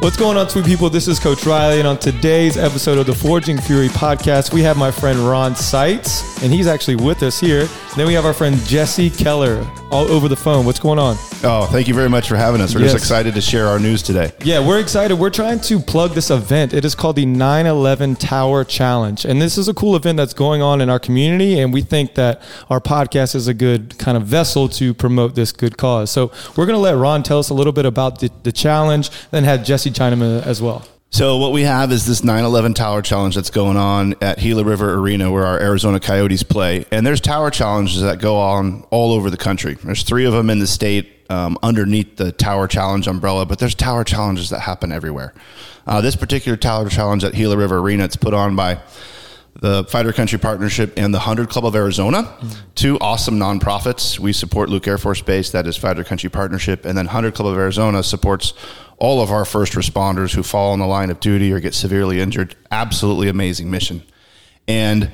What's going on, sweet people? This is Coach Riley, and on today's episode of the Forging Fury podcast, we have my friend Ron Seitz, and he's actually with us here. And then we have our friend Jesse Keller all over the phone. What's going on? Oh, thank you very much for having us. We're Yes. just excited to share our news today. Yeah, we're excited. We're trying to plug this event. It is called the 9 11 Tower Challenge. And this is a cool event that's going on in our community. And we think that our podcast is a good kind of vessel to promote this good cause. So we're going to let Ron tell us a little bit about the, the challenge, then have Jesse chime in as well. So what we have is this 9/11 Tower Challenge that's going on at Gila River Arena, where our Arizona Coyotes play. And there's tower challenges that go on all over the country. There's three of them in the state um, underneath the Tower Challenge umbrella, but there's tower challenges that happen everywhere. Uh, this particular tower challenge at Gila River Arena, it's put on by the Fighter Country Partnership and the 100 Club of Arizona, two awesome nonprofits. We support Luke Air Force Base, that is Fighter Country Partnership, and then 100 Club of Arizona supports all of our first responders who fall on the line of duty or get severely injured. Absolutely amazing mission. And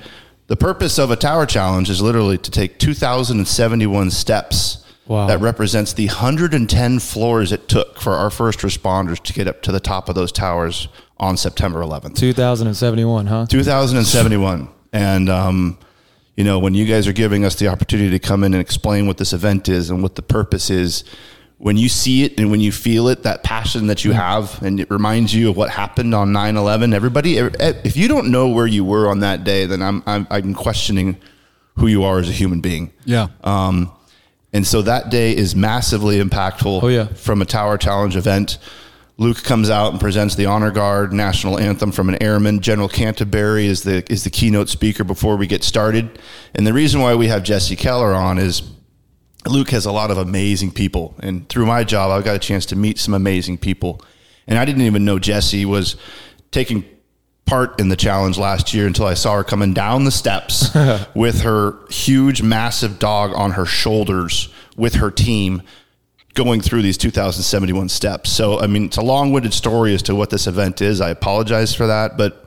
the purpose of a tower challenge is literally to take 2,071 steps. Wow. That represents the 110 floors it took for our first responders to get up to the top of those towers on September 11th. 2071, huh? 2071. And, um, you know, when you guys are giving us the opportunity to come in and explain what this event is and what the purpose is, when you see it and when you feel it, that passion that you have, and it reminds you of what happened on 9 11, everybody, if you don't know where you were on that day, then I'm, I'm, I'm questioning who you are as a human being. Yeah. Um, and so that day is massively impactful Oh, yeah. from a Tower Challenge event. Luke comes out and presents the Honor Guard national anthem from an airman. General Canterbury is the is the keynote speaker before we get started. And the reason why we have Jesse Keller on is Luke has a lot of amazing people, and through my job, I've got a chance to meet some amazing people. And I didn't even know Jesse was taking part in the challenge last year until I saw her coming down the steps with her huge, massive dog on her shoulders with her team going through these 2071 steps. So, I mean, it's a long winded story as to what this event is. I apologize for that, but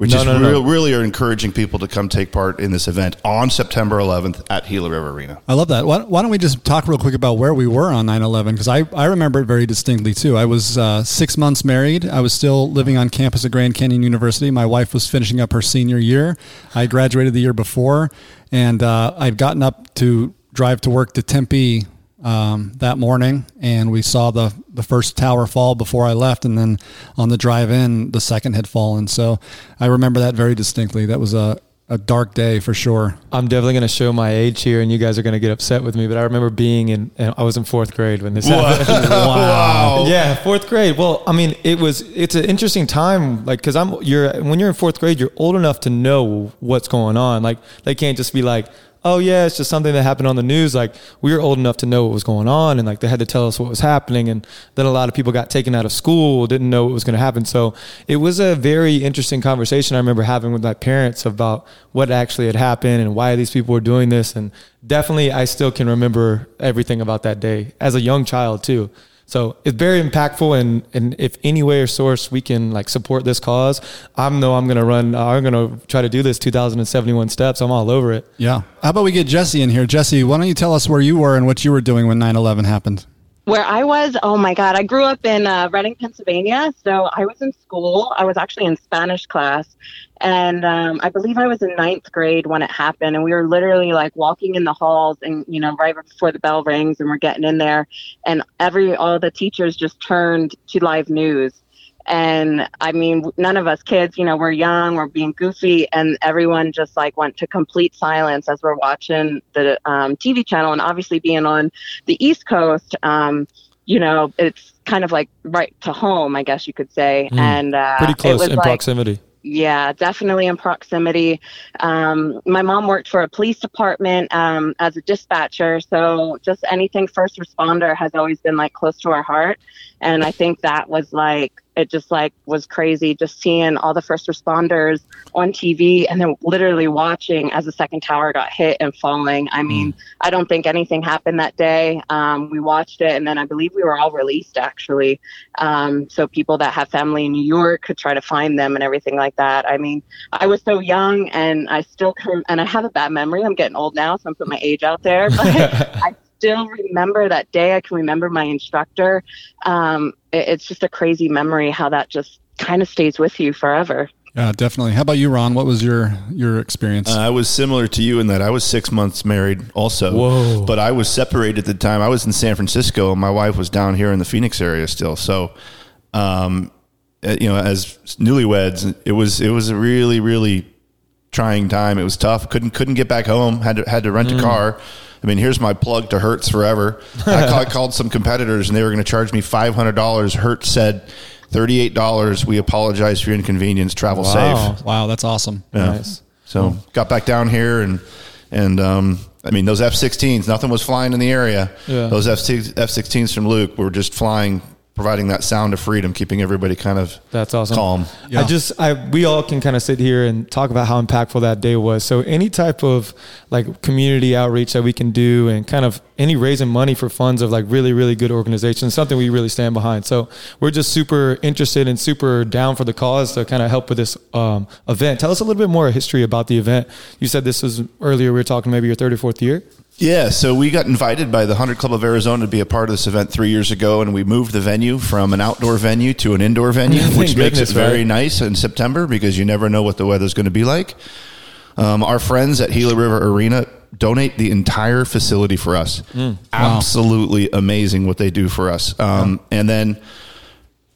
we No, just no, no. real- really are encouraging people to come take part in this event on September 11th at Gila River Arena. I love that. Why, why don't we just talk real quick about where we were on 9 11? Because I, I remember it very distinctly too. I was uh, six months married. I was still living on campus at Grand Canyon University. My wife was finishing up her senior year. I graduated the year before, and uh, I'd gotten up to drive to work to Tempe um, that morning, and we saw the, the first tower fall before I left, and then on the drive in, the second had fallen. So I remember that very distinctly. That was a, a dark day for sure. I'm definitely going to show my age here, and you guys are going to get upset with me. But I remember being in, and I was in fourth grade when this happened. Wow. Yeah, fourth grade. Well, I mean, it was it's an interesting time, like because I'm you're when you're in fourth grade, you're old enough to know what's going on. Like they can't just be like, oh yeah, it's just something that happened on the news. Like we were old enough to know what was going on, and like they had to tell us what was happening. And then a lot of people got taken out of school, didn't know what was going to happen. So it was a very interesting conversation I remember having with my parents about what actually had happened and why these people were doing this. And definitely, I still can remember everything about that day as a young child too. So it's very impactful, and and if any way or source we can like support this cause, I'm know I'm gonna run. Uh, I'm gonna try to do this 2,071 steps. I'm all over it. Yeah. How about we get Jesse in here? Jesse, why don't you tell us where you were and what you were doing when 9 11 happened? Where I was, oh my God, I grew up in uh, Reading, Pennsylvania. So I was in school. I was actually in Spanish class. And um, I believe I was in ninth grade when it happened. And we were literally like walking in the halls and, you know, right before the bell rings and we're getting in there. And every, all the teachers just turned to live news. And I mean, none of us kids, you know, we're young, we're being goofy, and everyone just like went to complete silence as we're watching the um, TV channel. And obviously, being on the East Coast, um, you know, it's kind of like right to home, I guess you could say. Mm. And uh, Pretty close in like, proximity. yeah, definitely in proximity. Um, my mom worked for a police department um, as a dispatcher, so just anything first responder has always been like close to our heart. And I think that was like it just like was crazy just seeing all the first responders on TV and then literally watching as the second tower got hit and falling. I mean, I don't think anything happened that day. Um, we watched it and then I believe we were all released actually. Um, so people that have family in New York could try to find them and everything like that. I mean, I was so young and I still and I have a bad memory. I'm getting old now, so I'm putting my age out there, but I still remember that day. I can remember my instructor. Um, it, it's just a crazy memory how that just kind of stays with you forever. Yeah, definitely. How about you, Ron? What was your your experience? Uh, I was similar to you in that I was six months married, also. Whoa. But I was separated at the time. I was in San Francisco, and my wife was down here in the Phoenix area still. So, um, uh, you know, as newlyweds, it was it was a really really trying time. It was tough. couldn't couldn't get back home. Had to had to rent a car. I mean, here's my plug to Hertz forever. I, call, I called some competitors, and they were going to charge me five hundred dollars. Hertz said. Thirty-eight dollars. We apologize for your inconvenience. Travel Wow. safe. wow, that's awesome. Yeah. Nice. So got back down here and and um, I mean those F-16s, nothing was flying in the area. Yeah. Those F-16s from Luke were just flying, providing that sound of freedom, keeping everybody kind of That's awesome. calm. Yeah. I just, I, we all can kind of sit here and talk about how impactful that day was. So any type of like community outreach that we can do and kind of any raising money for funds of like really, really good organizations, something we really stand behind. So we're just super interested and super down for the cause to kind of help with this um, event. Tell us a little bit more history about the event. You said this was earlier, we were talking maybe your 34th year. Yeah, so we got invited by the Hundred Club of Arizona to be a part of this event three years ago, and we moved the venue from an outdoor venue to an indoor venue, which makes it very right? nice in September because you never know what the weather's going to be like. Um, our friends at Gila River Arena donate the entire facility for us. Absolutely amazing what they do for us. Um, And then,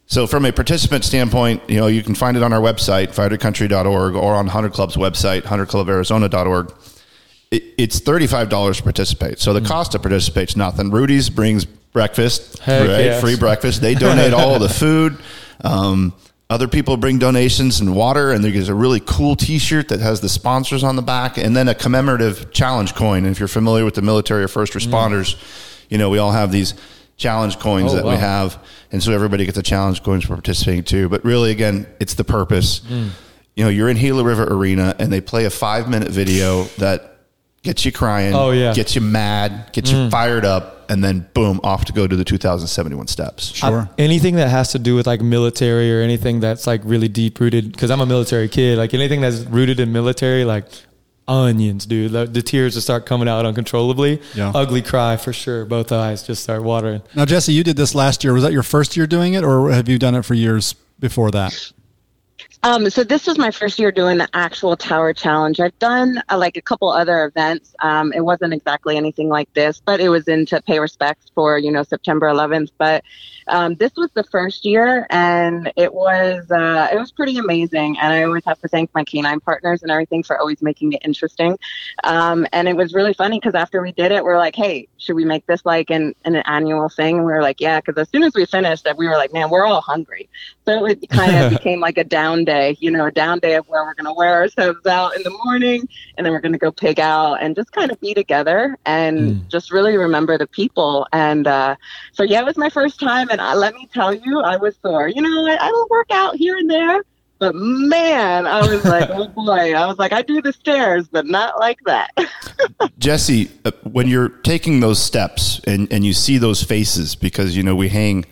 so from a participant standpoint, you know, you can find it on our website, fightercountry.org, or on Hundred Club's website, hunterclubarizona.org. It, it's $35 to participate. So the cost to participate is nothing. Rudy's brings breakfast, Heck right? yes. Free breakfast. They donate all of the food. Um, other people bring donations and water, and there's a really cool T-shirt that has the sponsors on the back, and then a commemorative challenge coin. And if you're familiar with the military or first responders, you know we all have these challenge coins Oh, that we have, and so everybody gets a challenge coins for participating too. But really, again, it's the purpose. Mm. You know, you're in Gila River Arena, and they play a five minute video that gets you crying, Oh, yeah. gets you mad, gets you mm. fired up, and then boom, off to go to the 2071 steps. Sure. I- anything that has to do with like military or anything that's like really deep rooted, because I'm a military kid, like anything that's rooted in military, like onions, dude. The, the tears just start coming out uncontrollably. Yeah. Ugly cry for sure. Both eyes just start watering. Now, Jesse, you did this last year. Was that your first year doing it, or have you done it for years before that? Um, so this was my first year doing the actual tower challenge. I've done uh, like a couple other events. Um, it wasn't exactly anything like this, but it was in to pay respects for you know September 11th. But um, this was the first year, and it was uh, it was pretty amazing. And I always have to thank my canine partners and everything for always making it interesting. Um, and it was really funny because after we did it, we are like, hey, should we make this like an, an annual thing? And we were like, yeah, because as soon as we finished it, we were like, man, we're all hungry. So it kind of became like a down day, you know, a down day of where we're going to wear ourselves out in the morning and then we're going to go pig out and just kind of be together and just really remember the people. And uh, so, yeah, it was my first time. And uh, let me tell you, I was sore. You know, I, I will work out here and there. But man, I was like, oh boy, I was like, I do the stairs, but not like that. Jesse, uh, when you're taking those steps and, and you see those faces, because, you know, we hang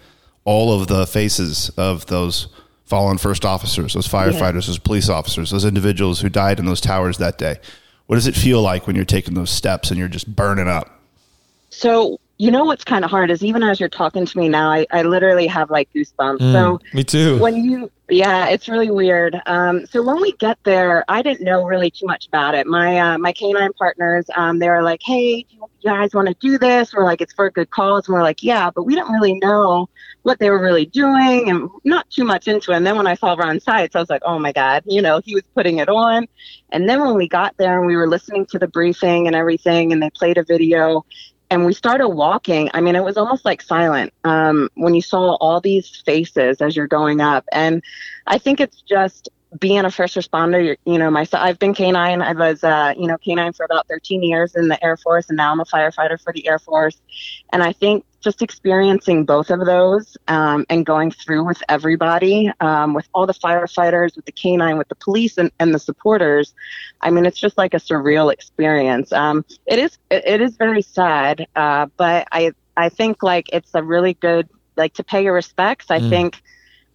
all of the faces of those fallen first officers, those firefighters, those police officers, those individuals who died in those towers that day. What does it feel like when you're taking those steps and you're just burning up? So, you know what's kind of hard is even as you're talking to me now, I, I literally have like goosebumps. Mm, So me too. when you, yeah, it's really weird. Um, so when we get there, I didn't know really too much about it. My uh, my canine partners, um, they were like, "Hey, do you guys want to do this?" We're like, "It's for a good cause." And we're like, "Yeah," but we didn't really know what they were really doing and not too much into it. And then when I saw Ron Seitz, I was like, "Oh my God!" You know, he was putting it on. And then when we got there and we were listening to the briefing and everything, and they played a video, and we started walking. I mean, it was almost like silent um, when you saw all these faces as you're going up. And I think it's just being a first responder. you're- know, myself, I've been canine. I was, uh, you know, canine for about 13 years in the Air Force, and now I'm a firefighter for the Air Force. And I think just experiencing both of those um, and going through with everybody, um, with all the firefighters, with the canine, with the police, and, and the supporters. I mean, it's just like a surreal experience. Um, it is it, it is very sad, uh, but I I think like it's a really good like to pay your respects. I Mm. think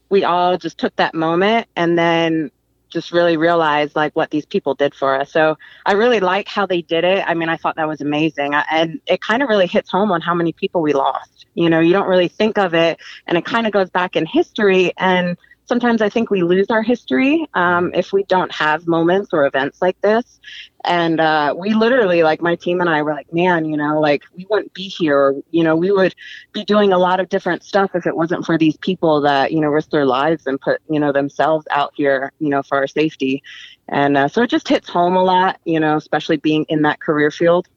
we all just took that moment and then just really realized like what these people did for us. So I really like how they did it. I mean, I thought that was amazing. I, and it kind of really hits home on how many people we lost. You know, you don't really think of it and it kind of goes back in history and sometimes I think we lose our history um, if we don't have moments or events like this. And uh, we literally, like my team and I, were like, man, you know, like we wouldn't be here. Or, you know, we would be doing a lot of different stuff if it wasn't for these people that you know risk their lives and put you know themselves out here, you know, for our safety. And uh, so it just hits home a lot, you know, especially being in that career field.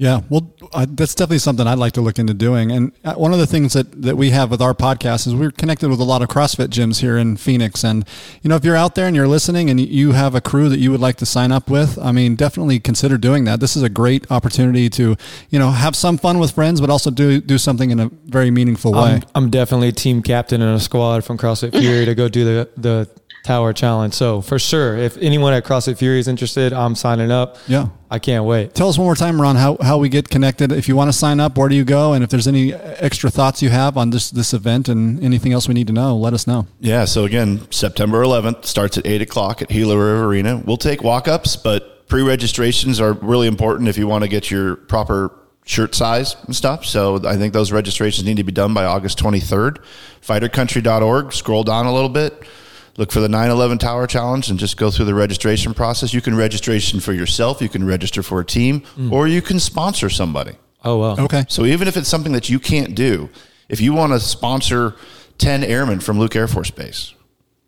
Yeah, well, uh, that's definitely something I'd like to look into doing. And uh, one of the things that, that we have with our podcast is we're connected with a lot of CrossFit gyms here in Phoenix. And, you know, if you're out there and you're listening and you have a crew that you would like to sign up with, I mean, definitely consider doing that. This is a great opportunity to, you know, have some fun with friends, but also do, do something in a very meaningful way. I'm, I'm definitely team captain in a squad from CrossFit Fury to go do the, the Tower Challenge. So for sure, if anyone at CrossFit Fury is interested, I'm signing up. Yeah. I can't wait. Tell us one more time, Ron, how, how we get connected. If you want to sign up, where do you go? And if there's any extra thoughts you have on this this event and anything else we need to know, let us know. Yeah. So again, September 11th starts at eight o'clock at Gila River Arena. We'll take walk ups, but pre registrations are really important if you want to get your proper shirt size and stuff. So I think those registrations need to be done by August 23rd. Fightercountry.org. Scroll down a little bit look for the 911 Tower Challenge and just go through the registration process. You can registration for yourself, you can register for a team, mm. or you can sponsor somebody. Oh, well. Okay. So even if it's something that you can't do, if you want to sponsor 10 airmen from Luke Air Force Base,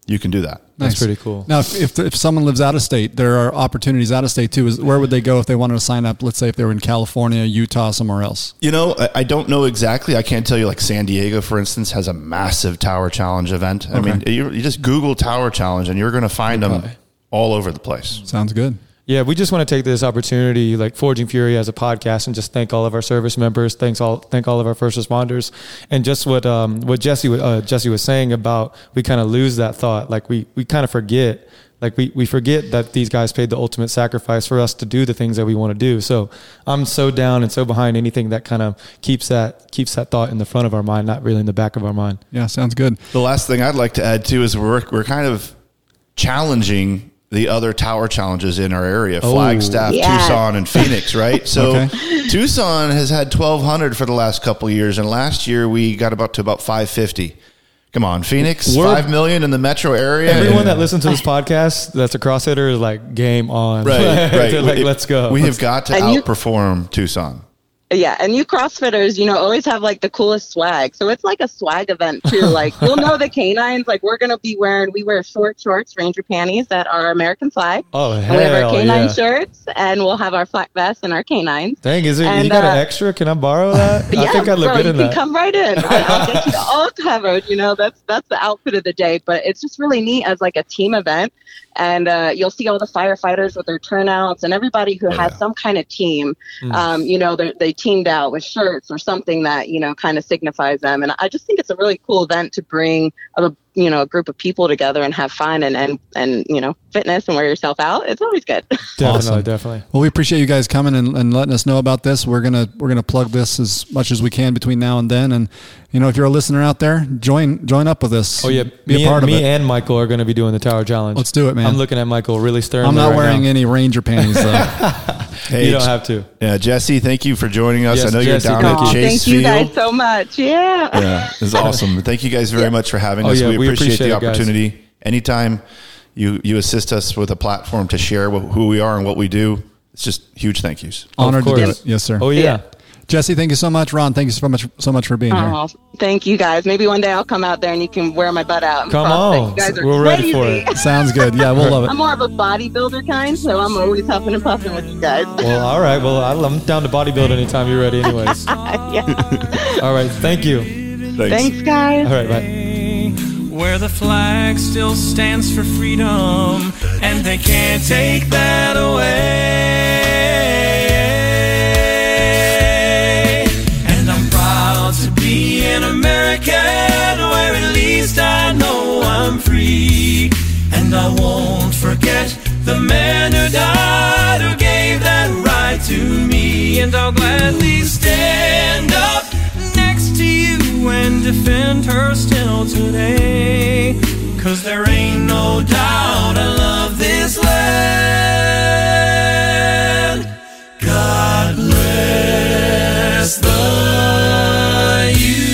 you can do that. That's pretty cool. Now, if, if, if someone lives out of state, there are opportunities out of state too. Is where would they go if they wanted to sign up? Let's say if they were in California, Utah, somewhere else. You know, I, I don't know exactly. I can't tell you. Like San Diego, for instance, has a massive Tower Challenge event. I mean, you, you, just Google Tower Challenge, and you're going to find okay. them all over the place. Sounds good. Yeah, we just want to take this opportunity, like Forging Fury as a podcast, and just thank all of our service members, thanks all, thank all of our first responders, and just what um, what Jesse uh, Jesse was saying about we kind of lose that thought, like we we kind of forget, like we we forget that these guys paid the ultimate sacrifice for us to do the things that we want to do. So I'm so down and so behind anything that kind of keeps that keeps that thought in the front of our mind, not really in the back of our mind. Yeah, sounds good. The last thing I'd like to add too is we're we're kind of challenging the other tower challenges in our area oh, Flagstaff, yeah. Tucson, and Phoenix, right? So okay. Tucson has had 1,200 for the last couple years, and last year we got about to about 550. Come on, Phoenix, We're, five million in the metro area. Everyone that listens to this podcast that's a CrossFitter is like game on. Right, right. like, let's go. We have got to outperform Tucson. Yeah, and you CrossFitters, you know, always have like the coolest swag. So it's like a swag event too. Like you'll know the canines. Like we're gonna be wearing, we wear short shorts, ranger panties that are American flag. Oh hell We have our canine yeah. shirts, and we'll have our flak vests and our canines. Dang, is it? And, you got uh, an extra? Can I borrow that? Yeah, I think I look bro, good in you that. Come right in. I'll get you all covered. You know, that's that's the outfit of the day. But it's just really neat as like a team event and uh, you'll see all the firefighters with their turnouts and everybody who has some kind of team. Mm. Um, you know, they teamed out with shirts or something that you know kind of signifies them. And I just think it's a really cool event to bring a you know a group of people together and have fun and and and you know fitness and wear yourself out it's always good. Definitely awesome. definitely. Well we appreciate you guys coming and, and letting us know about this. We're gonna we're gonna plug this as much as we can between now and then. And you know if you're a listener out there join join up with us. Oh yeah. Be me, a part and, of me it. and michael are gonna be doing the tower challenge. Let's do it man. I'm looking at michael really stern i'm not right wearing now. any ranger panties though. Hey, you don't have to. Yeah jesse thank you for joining us. Yes, i know jesse, you're down at chase thank you guys so much. Yeah. Yeah it's awesome. Thank you guys very yeah. much for having oh, us. yeah, we, we appreciate, appreciate the opportunity opportunity. Anytime you you assist us with a platform to share who we are and what we do, it's just huge thank yous. Honored to do it. Yes, sir. Oh yeah. yeah. Jesse, thank you so much. Ron, thank you so much so much for being oh, here. Thank you guys. Maybe one day I'll come out there and you can wear my butt out. Come on. We're ready for it. Sounds good. Yeah, we'll love it. I'm more of a bodybuilder kind, so I'm always huffing and puffing with you guys. Well, all right. Well, I'm down to bodybuild anytime you're ready anyways. yeah. all right. Thank you. Thanks. Thanks, guys. All right, bye where the flag still stands for freedom, and they can't take that away. And I'm proud to be an American, where at least I know I'm free. And I won't forget the man who died, who gave that right to me. And I'll gladly defend her still today. Cause there ain't no doubt I love this land. God bless the USA.